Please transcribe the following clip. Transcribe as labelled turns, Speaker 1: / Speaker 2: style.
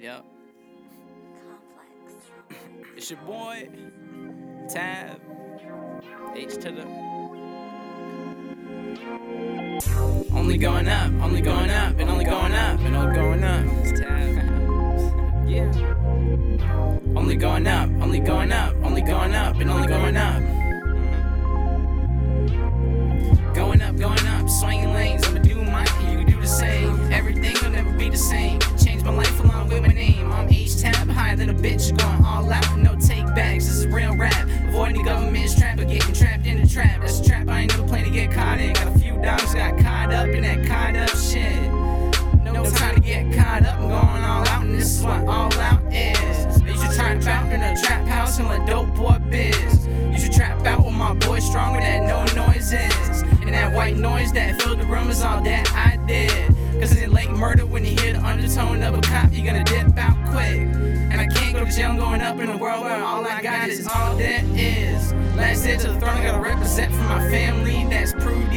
Speaker 1: Yep. It's your boy, Tab. H to the. Only going up, only going up, and only going up, and only going up. It's Tab. yeah. Only going up, only going up, only going up, and only going up. Trap, but getting trapped in the trap. That's a trap I ain't never plan to get caught in. Got a few dogs got caught up in that caught up shit. No time to get caught up. I'm going all out, and this is what all out is. You should trap out in a trap house and let dope boy biz. You should trap out with my boy strong with that no noise is. And that white noise that filled the room is all that I did. Cause it's late murder when you hear the undertone of a cop, you're gonna dip out quick. And I can't go to jail, I'm going up in a world where all I got is all that is. Last hit to the throne, I gotta represent for my family, that's. Yeah.